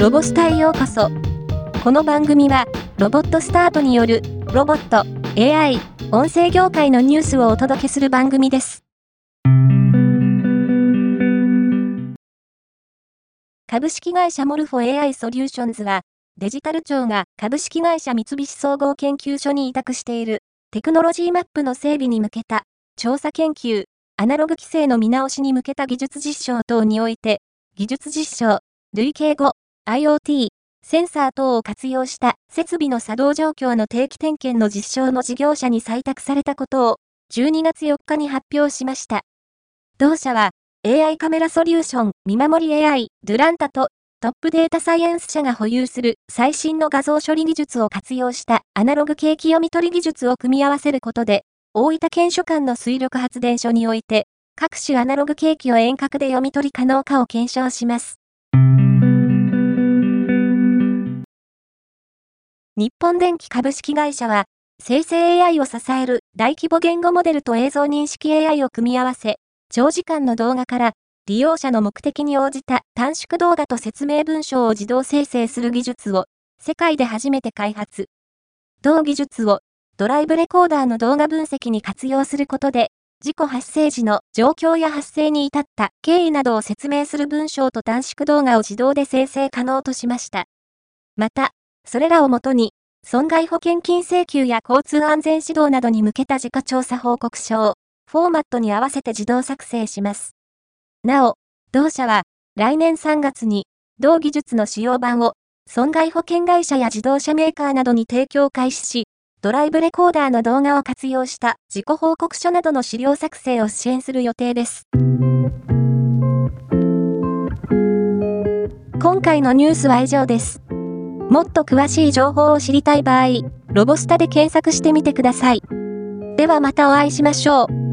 ロボスタへようこそ。この番組は、ロボットスタートによる、ロボット、AI、音声業界のニュースをお届けする番組です。株式会社モルフォ AI ソリューションズは、デジタル庁が株式会社三菱総合研究所に委託しているテクノロジーマップの整備に向けた調査研究、アナログ規制の見直しに向けた技術実証等において、技術実証、累計後、IoT、センサー等を活用した設備の作動状況の定期点検の実証の事業者に採択されたことを12月4日に発表しました。同社は AI カメラソリューション見守り AI ドゥランタとトップデータサイエンス社が保有する最新の画像処理技術を活用したアナログ景気読み取り技術を組み合わせることで大分県所管の水力発電所において各種アナログ景気を遠隔で読み取り可能かを検証します。日本電機株式会社は、生成 AI を支える大規模言語モデルと映像認識 AI を組み合わせ、長時間の動画から利用者の目的に応じた短縮動画と説明文章を自動生成する技術を世界で初めて開発。同技術をドライブレコーダーの動画分析に活用することで、事故発生時の状況や発生に至った経緯などを説明する文章と短縮動画を自動で生成可能としました。また、それらをもとに、損害保険金請求や交通安全指導などに向けた自家調査報告書を、フォーマットに合わせて自動作成します。なお、同社は、来年3月に、同技術の使用版を、損害保険会社や自動車メーカーなどに提供開始し、ドライブレコーダーの動画を活用した自己報告書などの資料作成を支援する予定です。今回のニュースは以上です。もっと詳しい情報を知りたい場合、ロボスタで検索してみてください。ではまたお会いしましょう。